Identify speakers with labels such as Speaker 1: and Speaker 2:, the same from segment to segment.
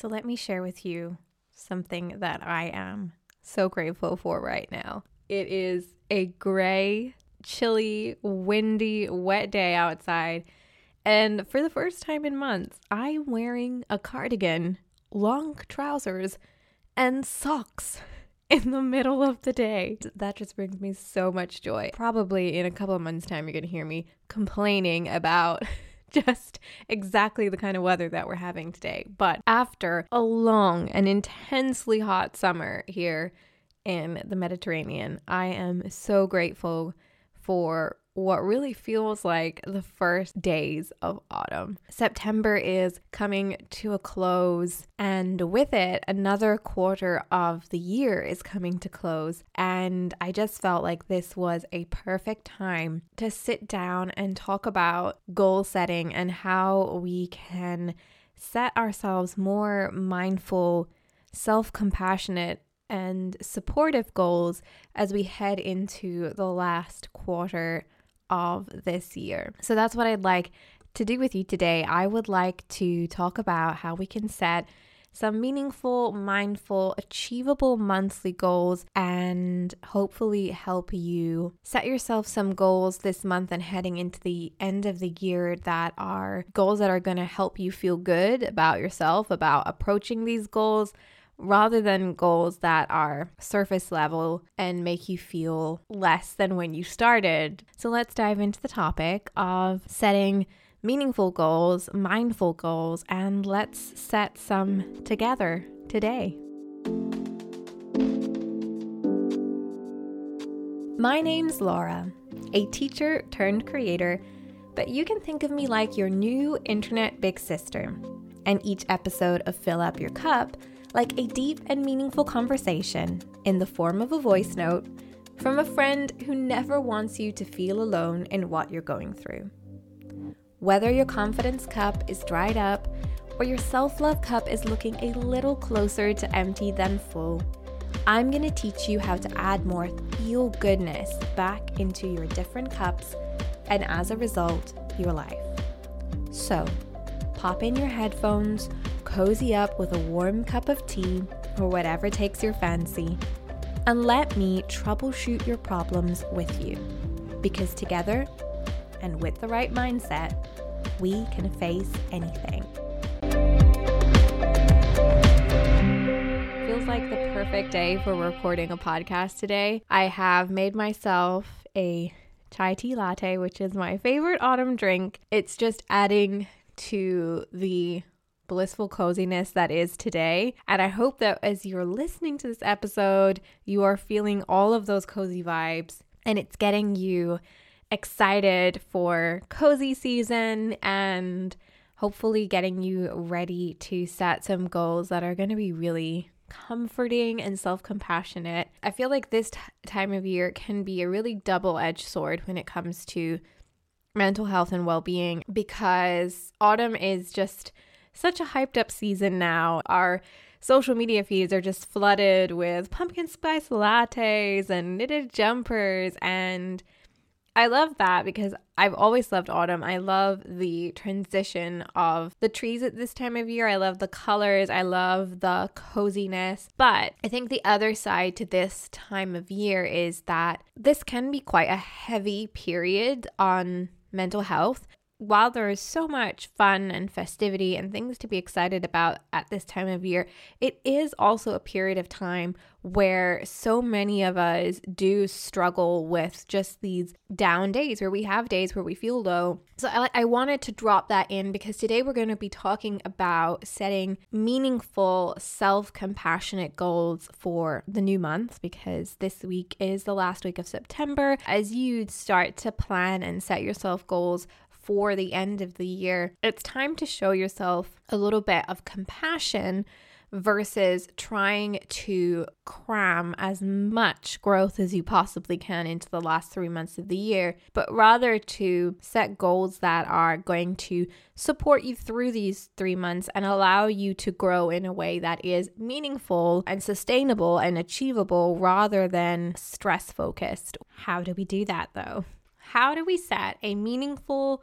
Speaker 1: So, let me share with you something that I am so grateful for right now. It is a gray, chilly, windy, wet day outside. And for the first time in months, I'm wearing a cardigan, long trousers, and socks in the middle of the day. That just brings me so much joy. Probably in a couple of months' time, you're going to hear me complaining about just exactly the kind of weather that we're having today. But after a long and intensely hot summer here in the Mediterranean, I am so grateful for what really feels like the first days of autumn. September is coming to a close, and with it, another quarter of the year is coming to close. And I just felt like this was a perfect time to sit down and talk about goal setting and how we can set ourselves more mindful, self compassionate and supportive goals as we head into the last quarter of this year. So that's what I'd like to do with you today. I would like to talk about how we can set some meaningful, mindful, achievable monthly goals and hopefully help you set yourself some goals this month and heading into the end of the year that are goals that are going to help you feel good about yourself, about approaching these goals rather than goals that are surface level and make you feel less than when you started. So let's dive into the topic of setting meaningful goals, mindful goals, and let's set some together today. My name's Laura, a teacher turned creator, but you can think of me like your new internet big sister. And each episode of Fill Up Your Cup like a deep and meaningful conversation in the form of a voice note from a friend who never wants you to feel alone in what you're going through. Whether your confidence cup is dried up or your self love cup is looking a little closer to empty than full, I'm going to teach you how to add more feel goodness back into your different cups and as a result, your life. So, pop in your headphones cozy up with a warm cup of tea or whatever takes your fancy, and let me troubleshoot your problems with you. Because together, and with the right mindset, we can face anything. Feels like the perfect day for recording a podcast today. I have made myself a chai tea latte, which is my favorite autumn drink. It's just adding to the blissful coziness that is today. And I hope that as you're listening to this episode, you are feeling all of those cozy vibes and it's getting you excited for cozy season and hopefully getting you ready to set some goals that are going to be really comforting and self compassionate. I feel like this t- time of year can be a really double edged sword when it comes to mental health and well being because autumn is just such a hyped up season now. Our social media feeds are just flooded with pumpkin spice lattes and knitted jumpers and I love that because I've always loved autumn. I love the transition of the trees at this time of year. I love the colors. I love the coziness. But I think the other side to this time of year is that this can be quite a heavy period on mental health while there is so much fun and festivity and things to be excited about at this time of year, it is also a period of time where so many of us do struggle with just these down days where we have days where we feel low. So I, I wanted to drop that in because today we're going to be talking about setting meaningful, self compassionate goals for the new month because this week is the last week of September. As you start to plan and set yourself goals for the end of the year, it's time to show yourself a little bit of compassion versus trying to cram as much growth as you possibly can into the last three months of the year, but rather to set goals that are going to support you through these three months and allow you to grow in a way that is meaningful and sustainable and achievable rather than stress focused. How do we do that though? How do we set a meaningful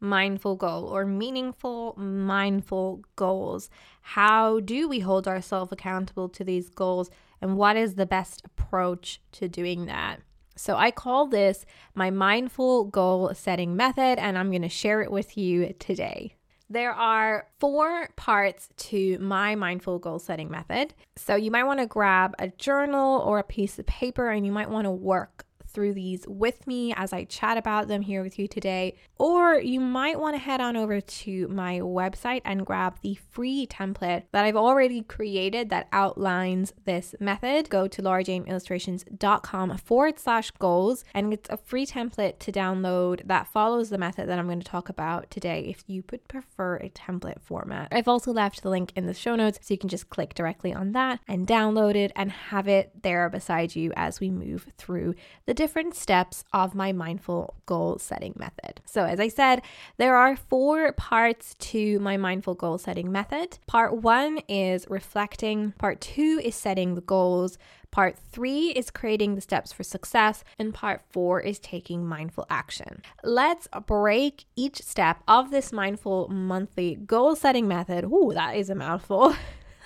Speaker 1: mindful goal or meaningful mindful goals. How do we hold ourselves accountable to these goals and what is the best approach to doing that? So, I call this my mindful goal setting method, and I'm going to share it with you today. There are four parts to my mindful goal setting method. So, you might want to grab a journal or a piece of paper and you might want to work through these with me as I chat about them here with you today. Or you might want to head on over to my website and grab the free template that I've already created that outlines this method. Go to laurajaneillustrations.com forward slash goals and it's a free template to download that follows the method that I'm going to talk about today if you would prefer a template format. I've also left the link in the show notes so you can just click directly on that and download it and have it there beside you as we move through the different steps of my mindful goal setting method. So, as I said, there are four parts to my mindful goal setting method. Part one is reflecting, part two is setting the goals. Part three is creating the steps for success, and part four is taking mindful action. Let's break each step of this mindful monthly goal setting method. Ooh, that is a mouthful.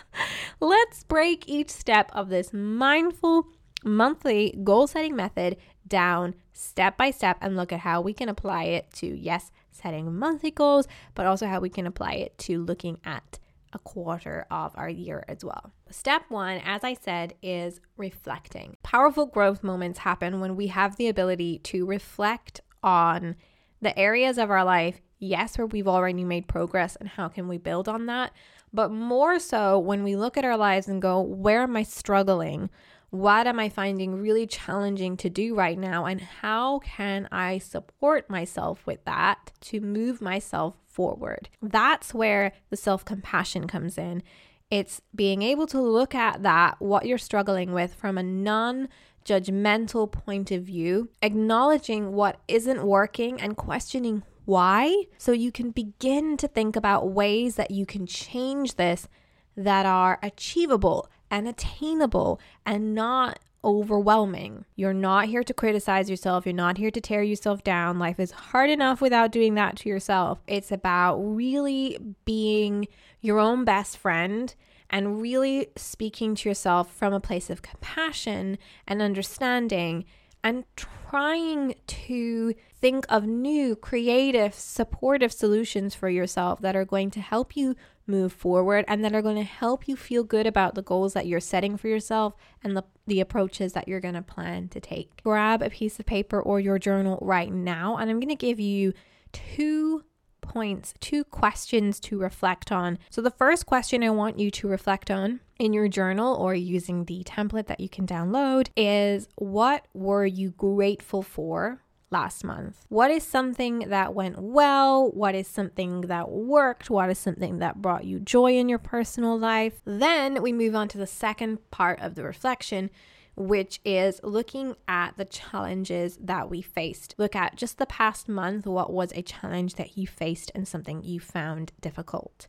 Speaker 1: Let's break each step of this mindful monthly goal setting method down step by step and look at how we can apply it to, yes, setting monthly goals, but also how we can apply it to looking at a quarter of our year as well. Step one, as I said, is reflecting. Powerful growth moments happen when we have the ability to reflect on the areas of our life, yes, where we've already made progress and how can we build on that, but more so when we look at our lives and go, where am I struggling? What am I finding really challenging to do right now? And how can I support myself with that to move myself forward? That's where the self compassion comes in. It's being able to look at that, what you're struggling with, from a non judgmental point of view, acknowledging what isn't working and questioning why, so you can begin to think about ways that you can change this that are achievable and attainable and not overwhelming. You're not here to criticize yourself. You're not here to tear yourself down. Life is hard enough without doing that to yourself. It's about really being your own best friend and really speaking to yourself from a place of compassion and understanding and trying to think of new, creative, supportive solutions for yourself that are going to help you move forward and that are going to help you feel good about the goals that you're setting for yourself and the, the approaches that you're going to plan to take. Grab a piece of paper or your journal right now, and I'm going to give you two points, two questions to reflect on. So, the first question I want you to reflect on in your journal or using the template that you can download is what were you grateful for last month? What is something that went well? What is something that worked? What is something that brought you joy in your personal life? Then we move on to the second part of the reflection, which is looking at the challenges that we faced. Look at just the past month, what was a challenge that you faced and something you found difficult.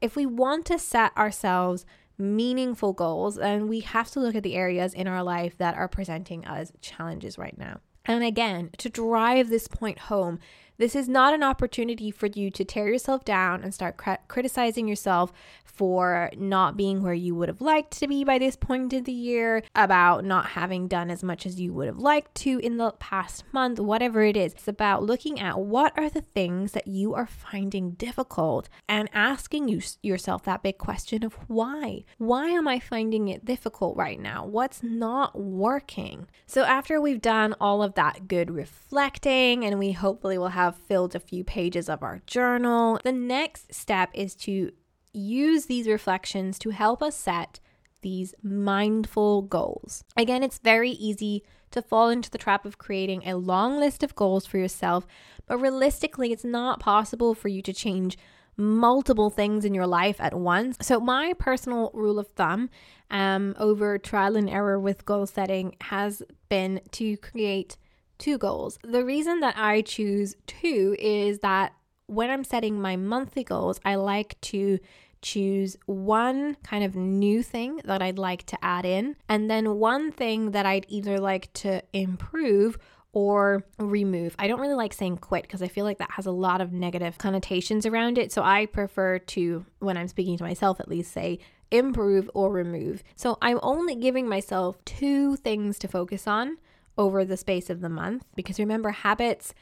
Speaker 1: If we want to set ourselves meaningful goals, then we have to look at the areas in our life that are presenting us challenges right now. And again, to drive this point home, this is not an opportunity for you to tear yourself down and start cr- criticizing yourself for not being where you would have liked to be by this point of the year, about not having done as much as you would have liked to in the past month, whatever it is. It's about looking at what are the things that you are finding difficult and asking you, yourself that big question of why? Why am I finding it difficult right now? What's not working? So, after we've done all of that good reflecting and we hopefully will have have filled a few pages of our journal. The next step is to use these reflections to help us set these mindful goals. Again, it's very easy to fall into the trap of creating a long list of goals for yourself, but realistically, it's not possible for you to change multiple things in your life at once. So, my personal rule of thumb um, over trial and error with goal setting has been to create two goals. The reason that I choose two is that when I'm setting my monthly goals, I like to choose one kind of new thing that I'd like to add in, and then one thing that I'd either like to improve or remove. I don't really like saying quit because I feel like that has a lot of negative connotations around it. So I prefer to, when I'm speaking to myself at least, say improve or remove. So I'm only giving myself two things to focus on over the space of the month because remember, habits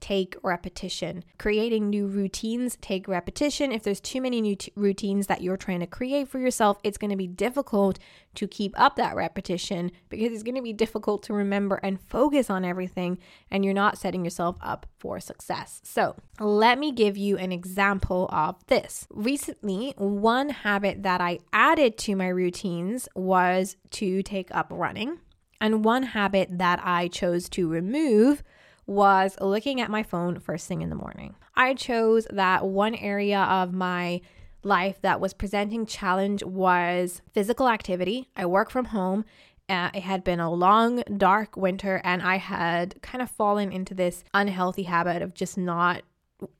Speaker 1: take repetition. Creating new routines take repetition. If there's too many new t- routines that you're trying to create for yourself, it's going to be difficult to keep up that repetition because it's going to be difficult to remember and focus on everything and you're not setting yourself up for success. So, let me give you an example of this. Recently, one habit that I added to my routines was to take up running. And one habit that I chose to remove was looking at my phone first thing in the morning. I chose that one area of my life that was presenting challenge was physical activity. I work from home. Uh, it had been a long, dark winter, and I had kind of fallen into this unhealthy habit of just not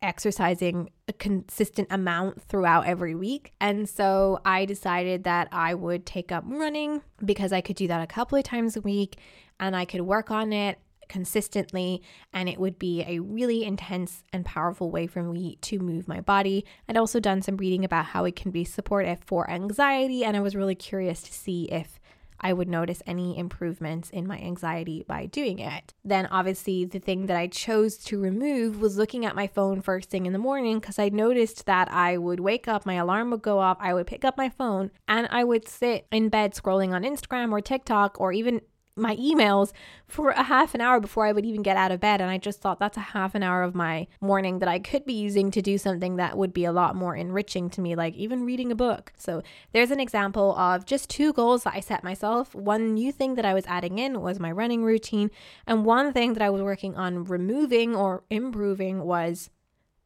Speaker 1: exercising a consistent amount throughout every week. And so I decided that I would take up running because I could do that a couple of times a week and I could work on it consistently and it would be a really intense and powerful way for me to move my body. I'd also done some reading about how it can be supportive for anxiety and I was really curious to see if I would notice any improvements in my anxiety by doing it. Then, obviously, the thing that I chose to remove was looking at my phone first thing in the morning because I noticed that I would wake up, my alarm would go off, I would pick up my phone, and I would sit in bed scrolling on Instagram or TikTok or even my emails for a half an hour before I would even get out of bed. And I just thought that's a half an hour of my morning that I could be using to do something that would be a lot more enriching to me, like even reading a book. So there's an example of just two goals that I set myself. One new thing that I was adding in was my running routine. And one thing that I was working on removing or improving was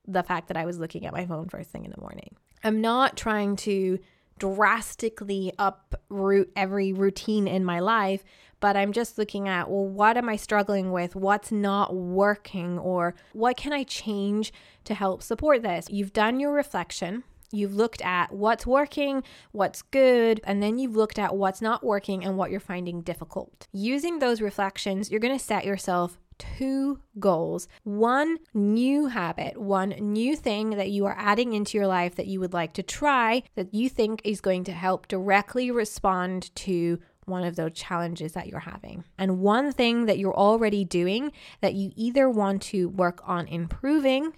Speaker 1: the fact that I was looking at my phone first thing in the morning. I'm not trying to drastically uproot every routine in my life, but I'm just looking at, well, what am I struggling with? What's not working? Or what can I change to help support this? You've done your reflection. You've looked at what's working, what's good, and then you've looked at what's not working and what you're finding difficult. Using those reflections, you're going to set yourself two goals one new habit, one new thing that you are adding into your life that you would like to try that you think is going to help directly respond to one of those challenges that you're having. And one thing that you're already doing that you either want to work on improving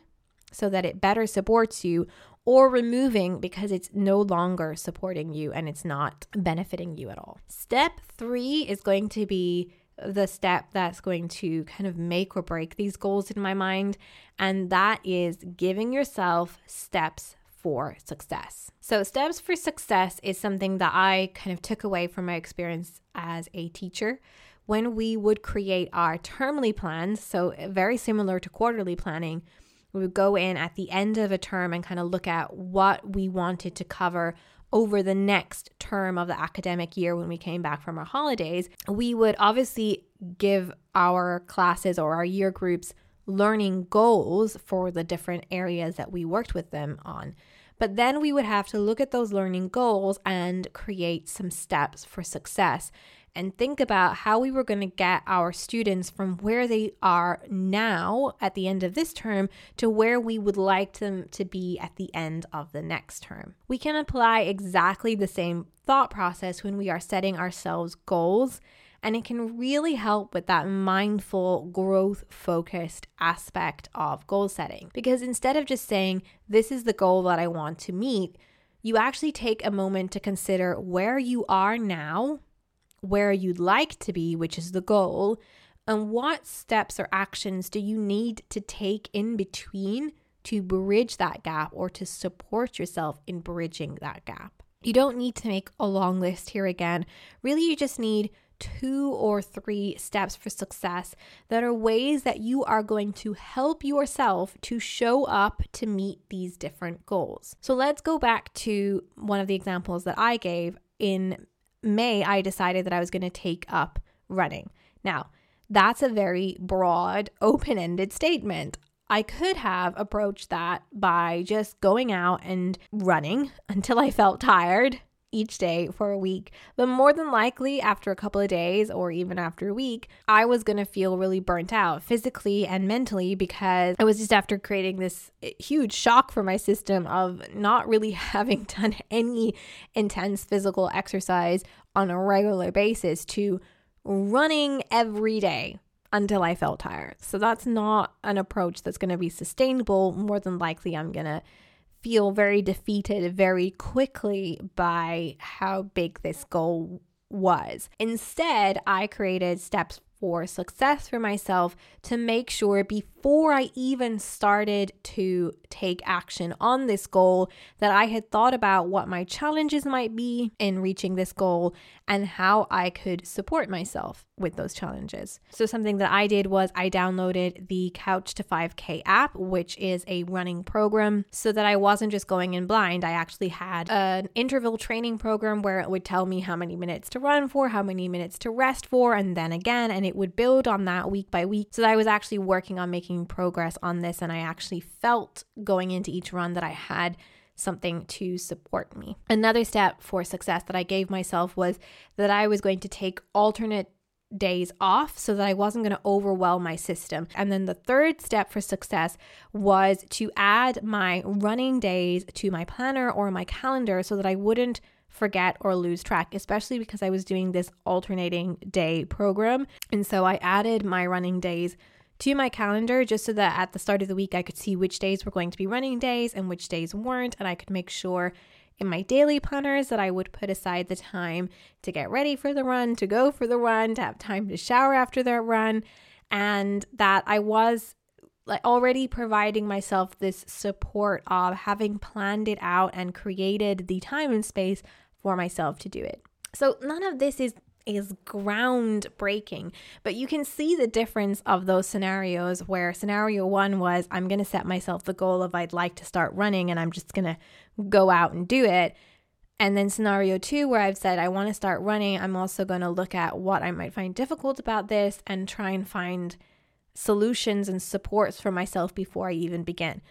Speaker 1: so that it better supports you or removing because it's no longer supporting you and it's not benefiting you at all. Step three is going to be the step that's going to kind of make or break these goals in my mind, and that is giving yourself steps for success. So, steps for success is something that I kind of took away from my experience as a teacher. When we would create our termly plans, so very similar to quarterly planning, we would go in at the end of a term and kind of look at what we wanted to cover over the next term of the academic year when we came back from our holidays, we would obviously give our classes or our year groups learning goals for the different areas that we worked with them on. But then we would have to look at those learning goals and create some steps for success and think about how we were going to get our students from where they are now at the end of this term to where we would like them to be at the end of the next term. We can apply exactly the same thought process when we are setting ourselves goals. And it can really help with that mindful, growth focused aspect of goal setting. Because instead of just saying, this is the goal that I want to meet, you actually take a moment to consider where you are now where you'd like to be, which is the goal, and what steps or actions do you need to take in between to bridge that gap or to support yourself in bridging that gap. You don't need to make a long list here again. Really, you just need two or three steps for success that are ways that you are going to help yourself to show up to meet these different goals. So let's go back to one of the examples that I gave in May, I decided that I was going to take up running. Now, that's a very broad, open ended statement. I could have approached that by just going out and running until I felt tired, each day for a week. But more than likely, after a couple of days or even after a week, I was going to feel really burnt out physically and mentally because I was just after creating this eh, huge shock for my system of not really having done any intense physical exercise on a regular basis to running every day until I felt tired. So that's not an approach that's going to be sustainable. More than likely, I'm going to feel very defeated very quickly by how big this goal was. Instead, I created steps for success for myself to make sure before I even started to take action on this goal that I had thought about what my challenges might be in reaching this goal and how I could support myself with those challenges. So, something that I did was I downloaded the Couch to 5K app, which is a running program, so that I wasn't just going in blind. I actually had an interval training program where it would tell me how many minutes to run for, how many minutes to rest for, and then again, and it would build on that week by week. So, that I was actually working on making progress on this, and I actually felt going into each run that I had something to support me. Another step for success that I gave myself was that I was going to take alternate days off so that I wasn't going to overwhelm my system. And then the third step for success was to add my running days to my planner or my calendar so that I wouldn't forget or lose track, especially because I was doing this alternating day program. And so I added my running days to my calendar just so that at the start of the week I could see which days were going to be running days and which days weren't. And I could make sure in my daily planners that I would put aside the time to get ready for the run, to go for the run, to have time to shower after that run, and that I was like already providing myself this support of having planned it out and created the time and space for myself to do it. So none of this is is groundbreaking. But you can see the difference of those scenarios where scenario one was I'm going to set myself the goal of I'd like to start running and I'm just going to go out and do it. And then scenario two, where I've said I want to start running, I'm also going to look at what I might find difficult about this and try and find solutions and supports for myself before I even begin.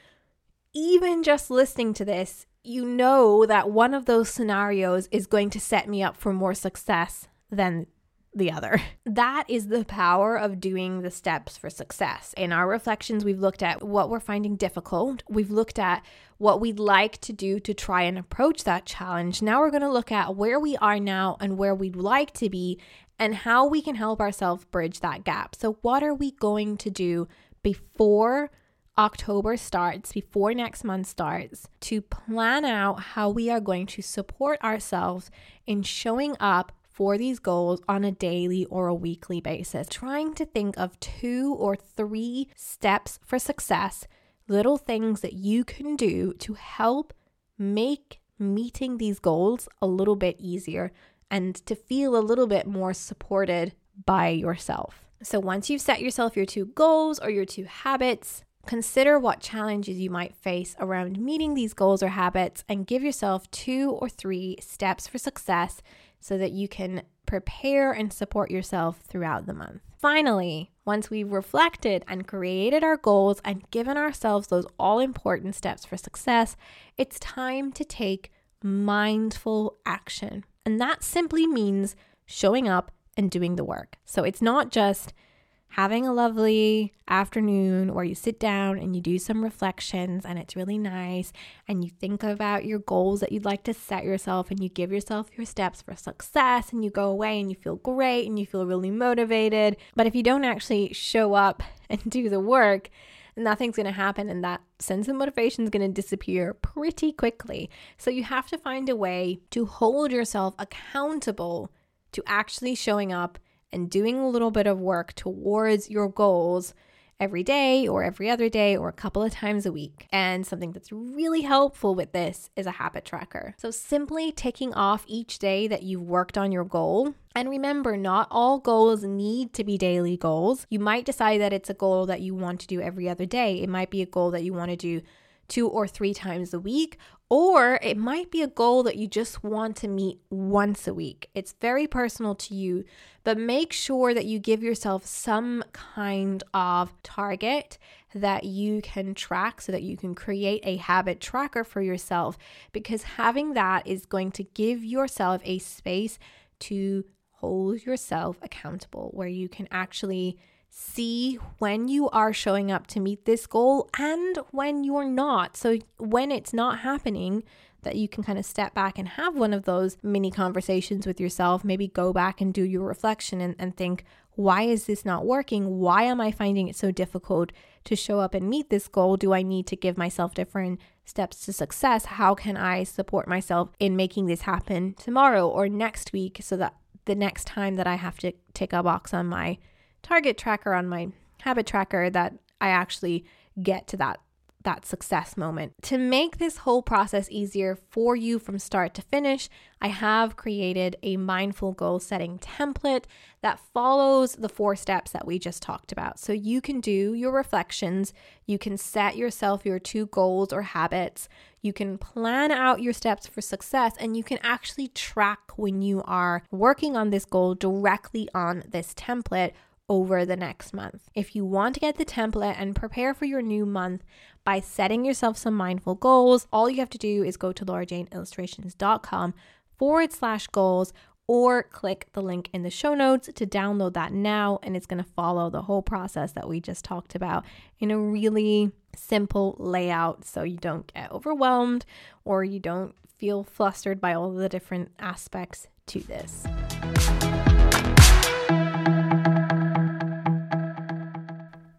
Speaker 1: Even just listening to this, you know that one of those scenarios is going to set me up for more success than the other. That is the power of doing the steps for success. In our reflections, we've looked at what we're finding difficult. We've looked at what we'd like to do to try and approach that challenge. Now we're going to look at where we are now and where we'd like to be and how we can help ourselves bridge that gap. So, what are we going to do before October starts, before next month starts, to plan out how we are going to support ourselves in showing up for these goals on a daily or a weekly basis. Trying to think of two or three steps for success, little things that you can do to help make meeting these goals a little bit easier and to feel a little bit more supported by yourself. So, once you've set yourself your two goals or your two habits, consider what challenges you might face around meeting these goals or habits and give yourself two or three steps for success so that you can prepare and support yourself throughout the month. Finally, once we've reflected and created our goals and given ourselves those all important steps for success, it's time to take mindful action. And that simply means showing up and doing the work. So it's not just having a lovely afternoon where you sit down and you do some reflections and it's really nice and you think about your goals that you'd like to set yourself and you give yourself your steps for success and you go away and you feel great and you feel really motivated. But if you don't actually show up and do the work, nothing's going to happen and that sense of motivation is going to disappear pretty quickly. So you have to find a way to hold yourself accountable to actually showing up and doing a little bit of work towards your goals every day or every other day or a couple of times a week. And something that's really helpful with this is a habit tracker. So simply ticking off each day that you've worked on your goal. And remember, not all goals need to be daily goals. You might decide that it's a goal that you want to do every other day. It might be a goal that you want to do two or three times a week, or it might be a goal that you just want to meet once a week. It's very personal to you, but make sure that you give yourself some kind of target that you can track so that you can create a habit tracker for yourself because having that is going to give yourself a space to hold yourself accountable where you can actually see when you are showing up to meet this goal and when you're not. So, when it's not happening, that you can kind of step back and have one of those mini conversations with yourself. Maybe go back and do your reflection and, and think, why is this not working? Why am I finding it so difficult to show up and meet this goal? Do I need to give myself different steps to success? How can I support myself in making this happen tomorrow or next week so that the next time that I have to tick a box on my target tracker on my habit tracker that I actually get to that that success moment. To make this whole process easier for you from start to finish, I have created a mindful goal setting template that follows the four steps that we just talked about. So you can do your reflections, you can set yourself your two goals or habits, you can plan out your steps for success, and you can actually track when you are working on this goal directly on this template over the next month. If you want to get the template and prepare for your new month by setting yourself some mindful goals, all you have to do is go to laurajaneillustrations.com forward slash goals or click the link in the show notes to download that now. And it's going to follow the whole process that we just talked about in a really simple layout so you don't get overwhelmed or you don't feel flustered by all the different aspects to this.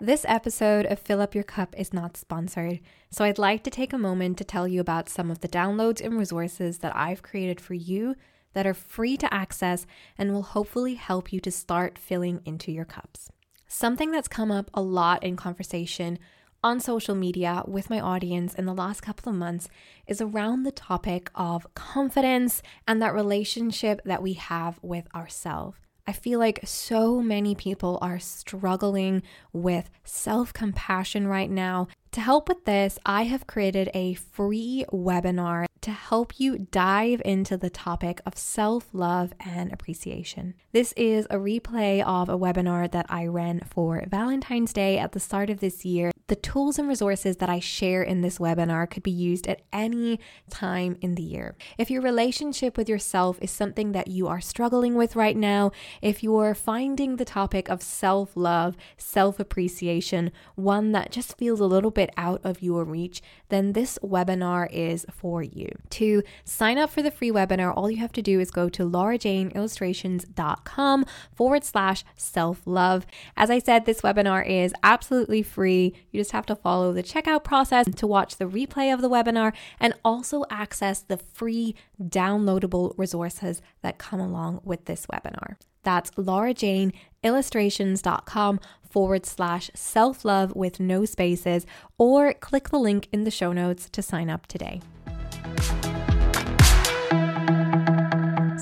Speaker 1: This episode of Fill Up Your Cup is not sponsored, so I'd like to take a moment to tell you about some of the downloads and resources that I've created for you that are free to access and will hopefully help you to start filling into your cups. Something that's come up a lot in conversation on social media with my audience in the last couple of months is around the topic of confidence and that relationship that we have with ourselves. I feel like so many people are struggling with self compassion right now. To help with this, I have created a free webinar to help you dive into the topic of self love and appreciation. This is a replay of a webinar that I ran for Valentine's Day at the start of this year the tools and resources that I share in this webinar could be used at any time in the year. If your relationship with yourself is something that you are struggling with right now, if you're finding the topic of self love, self appreciation, one that just feels a little bit out of your reach, then this webinar is for you. To sign up for the free webinar, all you have to do is go to laurajaneillustrations.com forward slash self love. As I said, this webinar is absolutely free. You just have to follow the checkout process to watch the replay of the webinar and also access the free downloadable resources that come along with this webinar. That's laurajaneillustrations.com forward slash self love with no spaces, or click the link in the show notes to sign up today.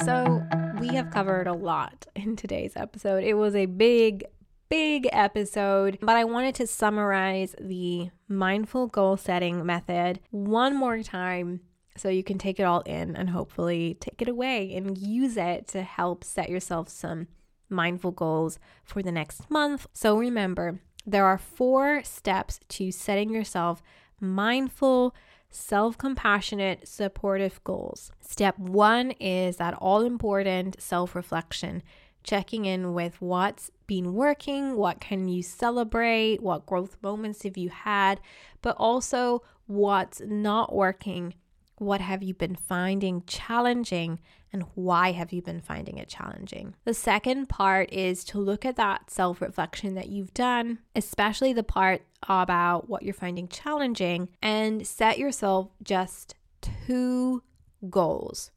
Speaker 1: So, we have covered a lot in today's episode. It was a big, big episode, but I wanted to summarize the mindful goal setting method one more time so you can take it all in and hopefully take it away and use it to help set yourself some mindful goals for the next month. So remember, there are four steps to setting yourself mindful, self compassionate, supportive goals. Step one is that all important self reflection checking in with what's been working, what can you celebrate, what growth moments have you had, but also what's not working. What have you been finding challenging and why have you been finding it challenging? The second part is to look at that self reflection that you've done, especially the part about what you're finding challenging, and set yourself just two goals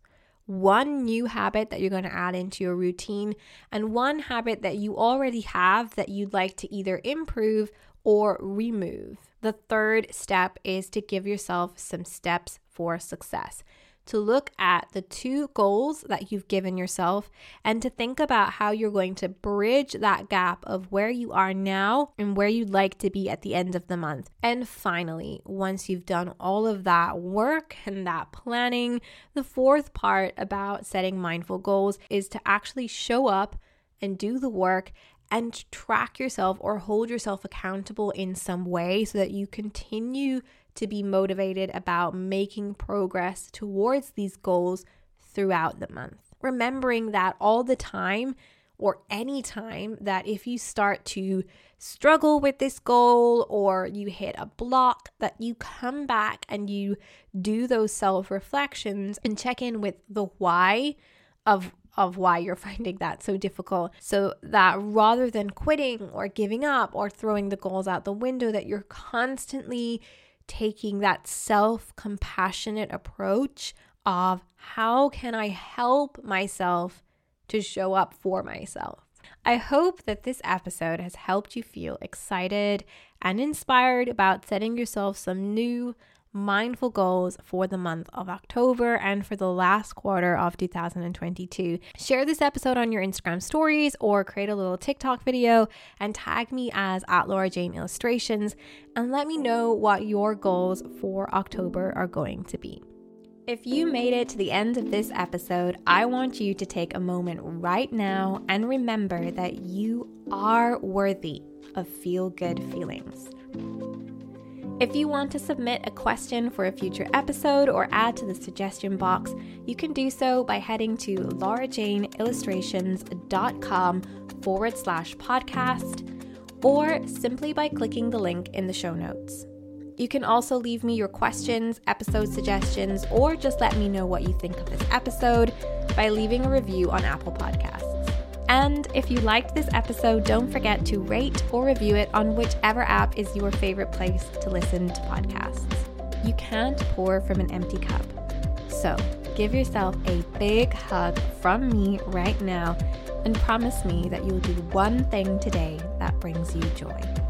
Speaker 1: one new habit that you're going to add into your routine, and one habit that you already have that you'd like to either improve or remove. The third step is to give yourself some steps for success. to look at the two goals that you've given yourself and to think about how you're going to bridge that gap of where you are now and where you'd like to be at the end of the month. And finally, once you've done all of that work and that planning, the fourth part about setting mindful goals is to actually show up and do the work and track yourself or hold yourself accountable in some way so that you continue to be motivated about making progress towards these goals throughout the month. Remembering that all the time or any time that if you start to struggle with this goal or you hit a block, that you come back and you do those self reflections and check in with the why of of why you're finding that so difficult. So that rather than quitting or giving up or throwing the goals out the window, that you're constantly taking that self compassionate approach of how can I help myself to show up for myself. I hope that this episode has helped you feel excited and inspired about setting yourself some new mindful goals for the month of October and for the last quarter of 2022. Share this episode on your Instagram stories or create a little TikTok video and tag me as at Laura Jane Illustrations and let me know what your goals for October are going to be. If you made it to the end of this episode, I want you to take a moment right now and remember that you are worthy of feel good feelings. If you want to submit a question for a future episode or add to the suggestion box, you can do so by heading to laurajaneillustrations.com forward slash podcast or simply by clicking the link in the show notes. You can also leave me your questions, episode suggestions, or just let me know what you think of this episode by leaving a review on Apple Podcasts. And if you liked this episode, don't forget to rate or review it on whichever app is your favorite place to listen to podcasts. You can't pour from an empty cup. So give yourself a big hug from me right now and promise me that you'll do one thing today that brings you joy.